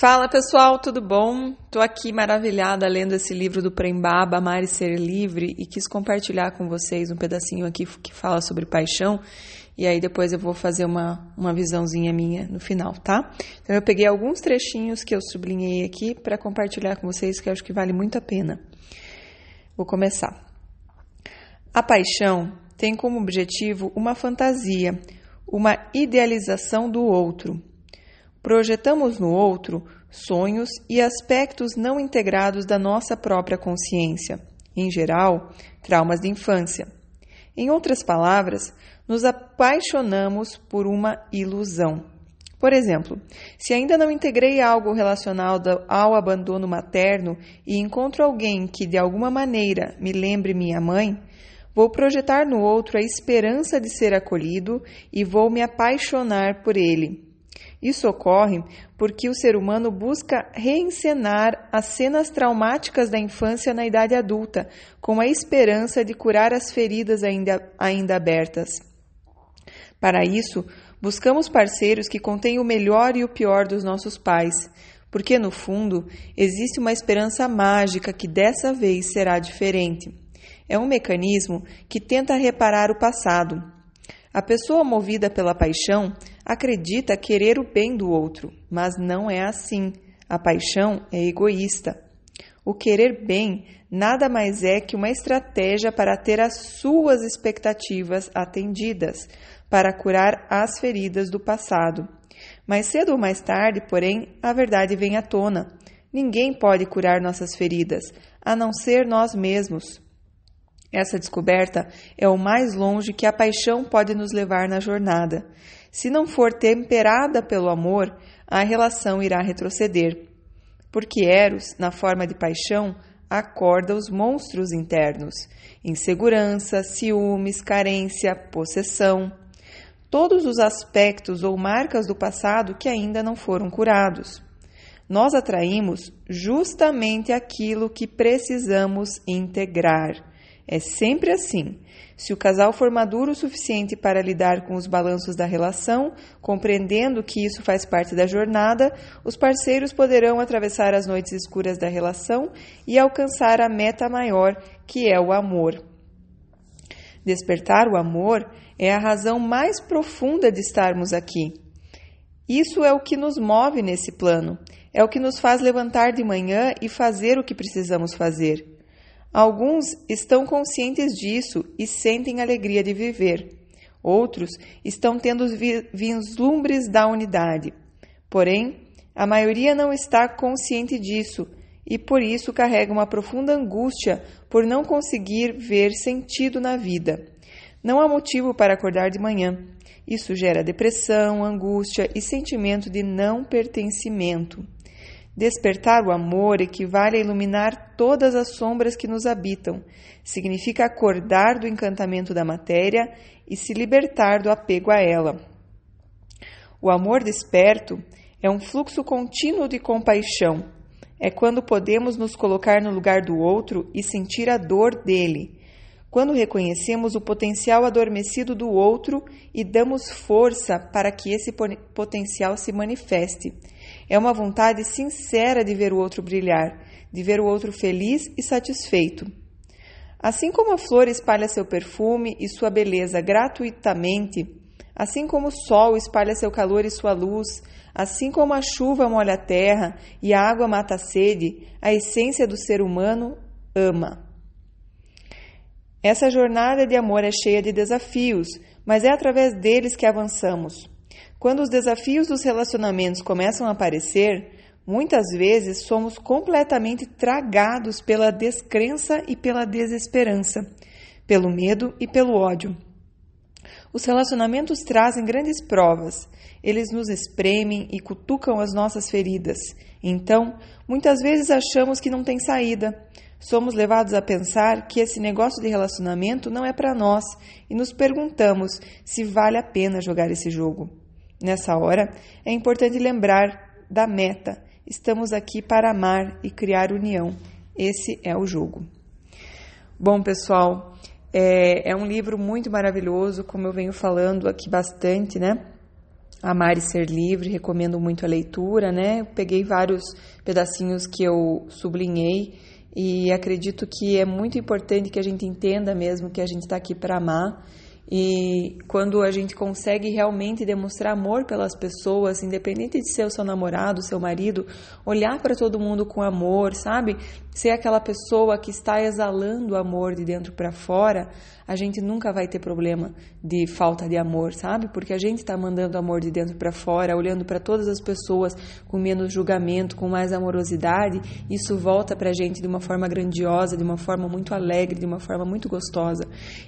Fala pessoal, tudo bom? Tô aqui maravilhada lendo esse livro do Prembaba, Amar e Ser Livre, e quis compartilhar com vocês um pedacinho aqui que fala sobre paixão, e aí depois eu vou fazer uma, uma visãozinha minha no final, tá? Então eu peguei alguns trechinhos que eu sublinhei aqui para compartilhar com vocês que eu acho que vale muito a pena. Vou começar. A paixão tem como objetivo uma fantasia, uma idealização do outro Projetamos no outro sonhos e aspectos não integrados da nossa própria consciência, em geral, traumas de infância. Em outras palavras, nos apaixonamos por uma ilusão. Por exemplo, se ainda não integrei algo relacionado ao abandono materno e encontro alguém que de alguma maneira me lembre minha mãe, vou projetar no outro a esperança de ser acolhido e vou me apaixonar por ele. Isso ocorre porque o ser humano busca reencenar as cenas traumáticas da infância na idade adulta, com a esperança de curar as feridas ainda, ainda abertas. Para isso, buscamos parceiros que contêm o melhor e o pior dos nossos pais, porque no fundo existe uma esperança mágica que dessa vez será diferente. É um mecanismo que tenta reparar o passado. A pessoa movida pela paixão acredita querer o bem do outro, mas não é assim. A paixão é egoísta. O querer bem nada mais é que uma estratégia para ter as suas expectativas atendidas, para curar as feridas do passado. Mais cedo ou mais tarde, porém, a verdade vem à tona. Ninguém pode curar nossas feridas, a não ser nós mesmos. Essa descoberta é o mais longe que a paixão pode nos levar na jornada. Se não for temperada pelo amor, a relação irá retroceder. Porque Eros, na forma de paixão, acorda os monstros internos: insegurança, ciúmes, carência, possessão. Todos os aspectos ou marcas do passado que ainda não foram curados. Nós atraímos justamente aquilo que precisamos integrar. É sempre assim. Se o casal for maduro o suficiente para lidar com os balanços da relação, compreendendo que isso faz parte da jornada, os parceiros poderão atravessar as noites escuras da relação e alcançar a meta maior, que é o amor. Despertar o amor é a razão mais profunda de estarmos aqui. Isso é o que nos move nesse plano, é o que nos faz levantar de manhã e fazer o que precisamos fazer. Alguns estão conscientes disso e sentem alegria de viver. Outros estão tendo vislumbres da unidade. Porém, a maioria não está consciente disso e por isso carrega uma profunda angústia por não conseguir ver sentido na vida. Não há motivo para acordar de manhã. Isso gera depressão, angústia e sentimento de não pertencimento. Despertar o amor equivale a iluminar todas as sombras que nos habitam. Significa acordar do encantamento da matéria e se libertar do apego a ela. O amor desperto é um fluxo contínuo de compaixão. É quando podemos nos colocar no lugar do outro e sentir a dor dele. Quando reconhecemos o potencial adormecido do outro e damos força para que esse potencial se manifeste. É uma vontade sincera de ver o outro brilhar, de ver o outro feliz e satisfeito. Assim como a flor espalha seu perfume e sua beleza gratuitamente, assim como o sol espalha seu calor e sua luz, assim como a chuva molha a terra e a água mata a sede, a essência do ser humano ama. Essa jornada de amor é cheia de desafios, mas é através deles que avançamos. Quando os desafios dos relacionamentos começam a aparecer, muitas vezes somos completamente tragados pela descrença e pela desesperança, pelo medo e pelo ódio. Os relacionamentos trazem grandes provas, eles nos espremem e cutucam as nossas feridas. Então, muitas vezes achamos que não tem saída. Somos levados a pensar que esse negócio de relacionamento não é para nós e nos perguntamos se vale a pena jogar esse jogo. Nessa hora, é importante lembrar da meta. Estamos aqui para amar e criar união. Esse é o jogo. Bom, pessoal, é, é um livro muito maravilhoso, como eu venho falando aqui bastante, né? Amar e Ser Livre, recomendo muito a leitura, né? Peguei vários pedacinhos que eu sublinhei e acredito que é muito importante que a gente entenda mesmo que a gente está aqui para amar e quando a gente consegue realmente demonstrar amor pelas pessoas, independente de ser o seu namorado, seu marido, olhar para todo mundo com amor, sabe? Ser aquela pessoa que está exalando amor de dentro para fora, a gente nunca vai ter problema de falta de amor, sabe? Porque a gente está mandando amor de dentro para fora, olhando para todas as pessoas com menos julgamento, com mais amorosidade, isso volta para a gente de uma forma grandiosa, de uma forma muito alegre, de uma forma muito gostosa.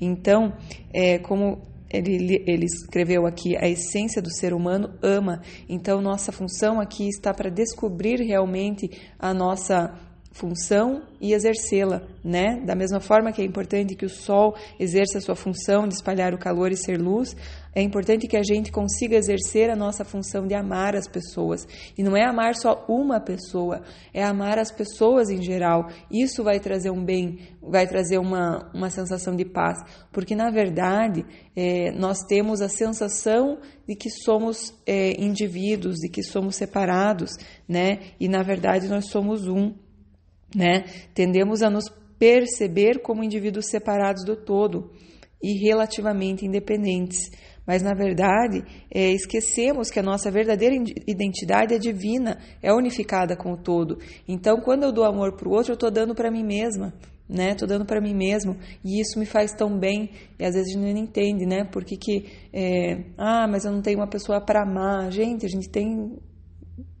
Então, é, como ele, ele, escreveu aqui, a essência do ser humano ama. Então, nossa função aqui está para descobrir realmente a nossa função e exercê-la, né? Da mesma forma que é importante que o sol exerça a sua função de espalhar o calor e ser luz, é importante que a gente consiga exercer a nossa função de amar as pessoas. E não é amar só uma pessoa, é amar as pessoas em geral. Isso vai trazer um bem, vai trazer uma, uma sensação de paz. Porque, na verdade, é, nós temos a sensação de que somos é, indivíduos, de que somos separados, né? E, na verdade, nós somos um né? Tendemos a nos perceber como indivíduos separados do todo e relativamente independentes. Mas, na verdade, é, esquecemos que a nossa verdadeira identidade é divina, é unificada com o todo. Então, quando eu dou amor para o outro, eu estou dando para mim mesma, né? Estou dando para mim mesmo e isso me faz tão bem. E às vezes a gente não entende, né? Porque que, é, ah, mas eu não tenho uma pessoa para amar. Gente, a gente tem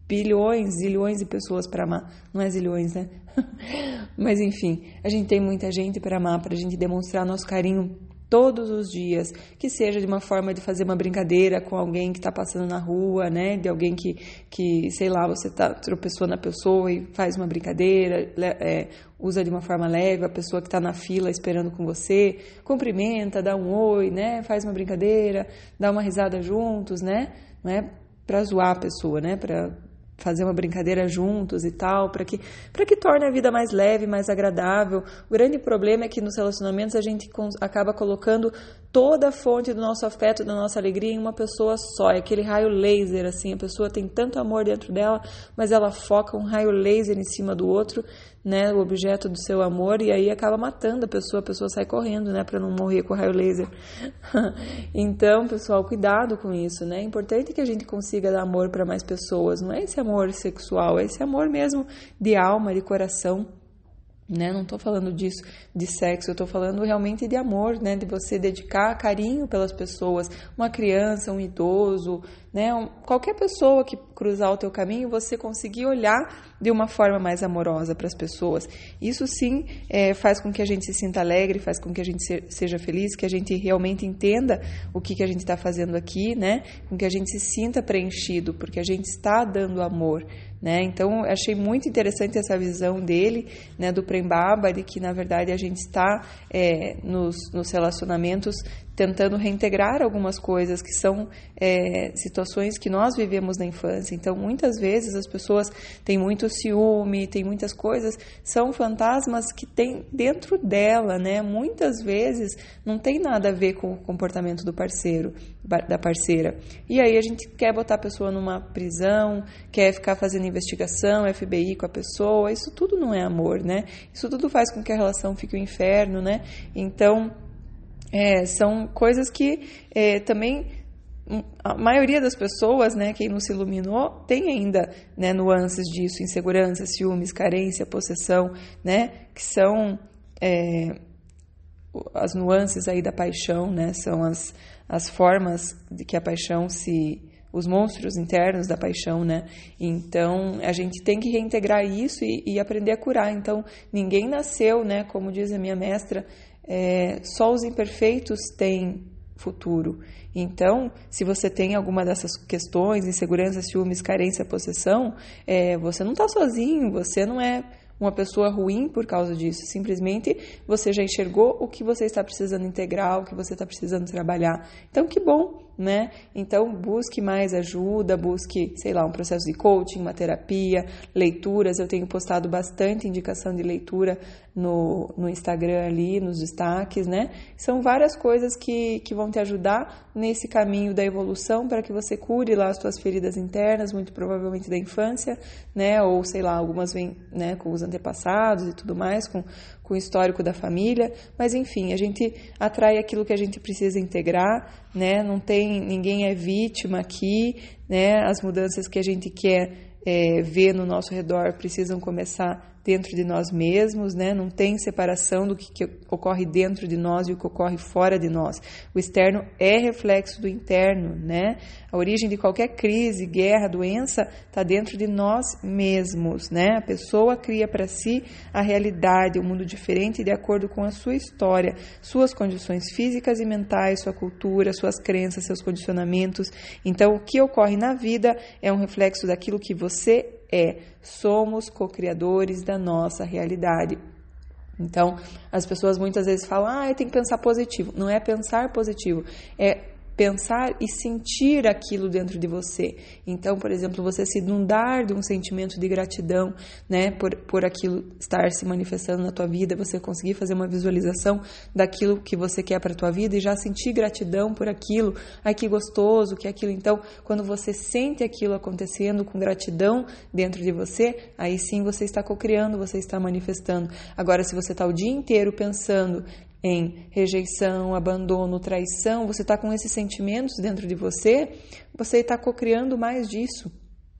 bilhões, zilhões de pessoas para amar. Não é zilhões, né? Mas enfim, a gente tem muita gente para amar, para a gente demonstrar nosso carinho todos os dias, que seja de uma forma de fazer uma brincadeira com alguém que está passando na rua, né? De alguém que, que sei lá, você tá, tropeçou na pessoa e faz uma brincadeira, é, usa de uma forma leve, a pessoa que está na fila esperando com você, cumprimenta, dá um oi, né? Faz uma brincadeira, dá uma risada juntos, né? Não é para zoar a pessoa, né? Para fazer uma brincadeira juntos e tal, para que que torne a vida mais leve, mais agradável. O grande problema é que nos relacionamentos a gente acaba colocando toda a fonte do nosso afeto, da nossa alegria em uma pessoa só. É aquele raio laser assim, a pessoa tem tanto amor dentro dela, mas ela foca um raio laser em cima do outro, né, o objeto do seu amor e aí acaba matando a pessoa, a pessoa sai correndo, né, para não morrer com o raio laser. então, pessoal, cuidado com isso, né? É importante que a gente consiga dar amor para mais pessoas, não é esse amor sexual, é esse amor mesmo de alma, de coração né? Não estou falando disso de sexo, eu estou falando realmente de amor, né? De você dedicar carinho pelas pessoas, uma criança, um idoso, né? Qualquer pessoa que cruzar o teu caminho, você conseguir olhar de uma forma mais amorosa para as pessoas. Isso sim é, faz com que a gente se sinta alegre, faz com que a gente se, seja feliz, que a gente realmente entenda o que, que a gente está fazendo aqui, né? Com que a gente se sinta preenchido, porque a gente está dando amor. Né? Então, achei muito interessante essa visão dele, né, do Prembaba, de que, na verdade, a gente está é, nos, nos relacionamentos tentando reintegrar algumas coisas que são é, situações que nós vivemos na infância. Então, muitas vezes as pessoas têm muito ciúme, têm muitas coisas, são fantasmas que tem dentro dela, né? Muitas vezes não tem nada a ver com o comportamento do parceiro, da parceira. E aí a gente quer botar a pessoa numa prisão, quer ficar fazendo investigação, FBI com a pessoa. Isso tudo não é amor, né? Isso tudo faz com que a relação fique um inferno, né? Então, é, são coisas que é, também hum, a maioria das pessoas, né, quem não se iluminou, tem ainda né, nuances disso, insegurança, ciúmes, carência, possessão, né, que são é, as nuances aí da paixão, né, são as, as formas de que a paixão se os monstros internos da paixão, né? Então a gente tem que reintegrar isso e, e aprender a curar. Então ninguém nasceu, né? Como diz a minha mestra, é, só os imperfeitos têm futuro. Então, se você tem alguma dessas questões, insegurança, ciúmes, carência, possessão, é, você não está sozinho, você não é uma pessoa ruim por causa disso. Simplesmente você já enxergou o que você está precisando integrar, o que você está precisando trabalhar. Então, que bom né? Então busque mais ajuda, busque, sei lá, um processo de coaching, uma terapia, leituras. Eu tenho postado bastante indicação de leitura no, no Instagram ali, nos destaques, né? São várias coisas que, que vão te ajudar nesse caminho da evolução para que você cure lá as suas feridas internas, muito provavelmente da infância, né? Ou sei lá, algumas vêm né, com os antepassados e tudo mais, com, com o histórico da família, mas enfim, a gente atrai aquilo que a gente precisa integrar, né? Não tem ninguém é vítima aqui, né? As mudanças que a gente quer é, ver no nosso redor precisam começar dentro de nós mesmos, né? Não tem separação do que, que, ocorre dentro de nós e o que ocorre fora de nós. O externo é reflexo do interno, né? A origem de qualquer crise, guerra, doença está dentro de nós mesmos, né? A pessoa cria para si a realidade, um mundo diferente de acordo com a sua história, suas condições físicas e mentais, sua cultura, suas crenças, seus condicionamentos. Então, o que ocorre na vida é um reflexo daquilo que você é somos co-criadores da nossa realidade. Então, as pessoas muitas vezes falam: "Ah, tenho que pensar positivo". Não é pensar positivo, é pensar e sentir aquilo dentro de você. Então, por exemplo, você se inundar de um sentimento de gratidão, né, por, por aquilo estar se manifestando na tua vida, você conseguir fazer uma visualização daquilo que você quer para a tua vida e já sentir gratidão por aquilo. Ai, que gostoso, que aquilo. Então, quando você sente aquilo acontecendo com gratidão dentro de você, aí sim você está cocriando, você está manifestando. Agora, se você está o dia inteiro pensando em rejeição, abandono, traição, você está com esses sentimentos dentro de você, você está cocriando mais disso.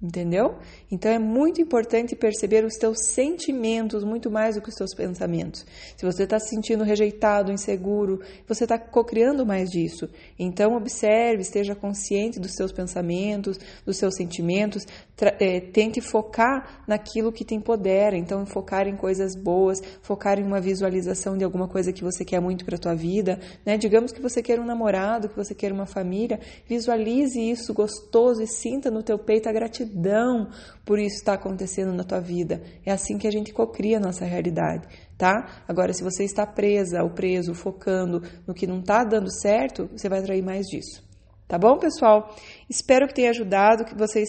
Entendeu? Então é muito importante perceber os teus sentimentos muito mais do que os teus pensamentos. Se você está se sentindo rejeitado, inseguro, você está cocriando mais disso. Então observe, esteja consciente dos seus pensamentos, dos seus sentimentos, é, tente focar naquilo que te empodera. Então focar em coisas boas, focar em uma visualização de alguma coisa que você quer muito para a tua vida. Né? Digamos que você quer um namorado, que você quer uma família, visualize isso gostoso e sinta no teu peito a gratidão gratidão por isso estar acontecendo na tua vida. É assim que a gente cocria a nossa realidade, tá? Agora, se você está presa ou preso, focando no que não está dando certo, você vai atrair mais disso. Tá bom, pessoal? Espero que tenha ajudado, que vocês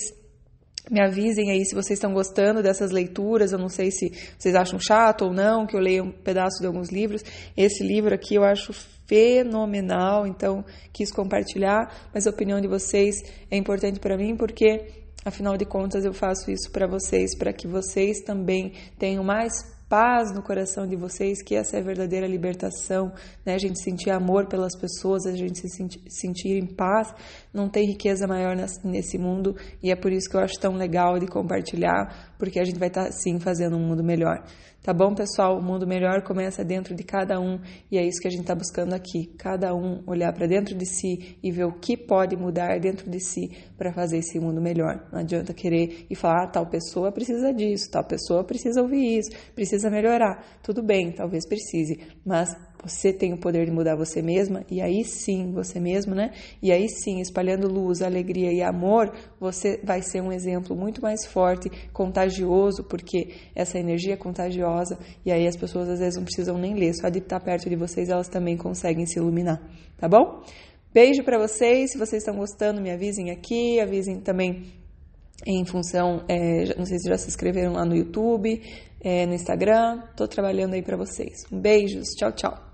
me avisem aí se vocês estão gostando dessas leituras. Eu não sei se vocês acham chato ou não, que eu leia um pedaço de alguns livros. Esse livro aqui eu acho fenomenal, então quis compartilhar, mas a opinião de vocês é importante para mim porque Afinal de contas, eu faço isso para vocês, para que vocês também tenham mais paz no coração de vocês, que essa é a verdadeira libertação, né? A gente sentir amor pelas pessoas, a gente se sentir, sentir em paz, não tem riqueza maior nesse mundo e é por isso que eu acho tão legal de compartilhar, porque a gente vai estar tá, sim fazendo um mundo melhor. Tá bom, pessoal? O mundo melhor começa dentro de cada um e é isso que a gente está buscando aqui. Cada um olhar para dentro de si e ver o que pode mudar dentro de si para fazer esse mundo melhor. Não adianta querer e falar, ah, tal pessoa precisa disso, tal pessoa precisa ouvir isso, precisa melhorar. Tudo bem, talvez precise, mas você tem o poder de mudar você mesma e aí sim, você mesmo, né? E aí sim, espalhando luz, alegria e amor, você vai ser um exemplo muito mais forte, contagioso, porque essa energia é contagiosa e aí as pessoas às vezes não precisam nem ler, só de estar perto de vocês elas também conseguem se iluminar, tá bom? Beijo para vocês, se vocês estão gostando, me avisem aqui, avisem também em função, é, não sei se já se inscreveram lá no YouTube, é, no Instagram, tô trabalhando aí para vocês. Um beijos, tchau, tchau.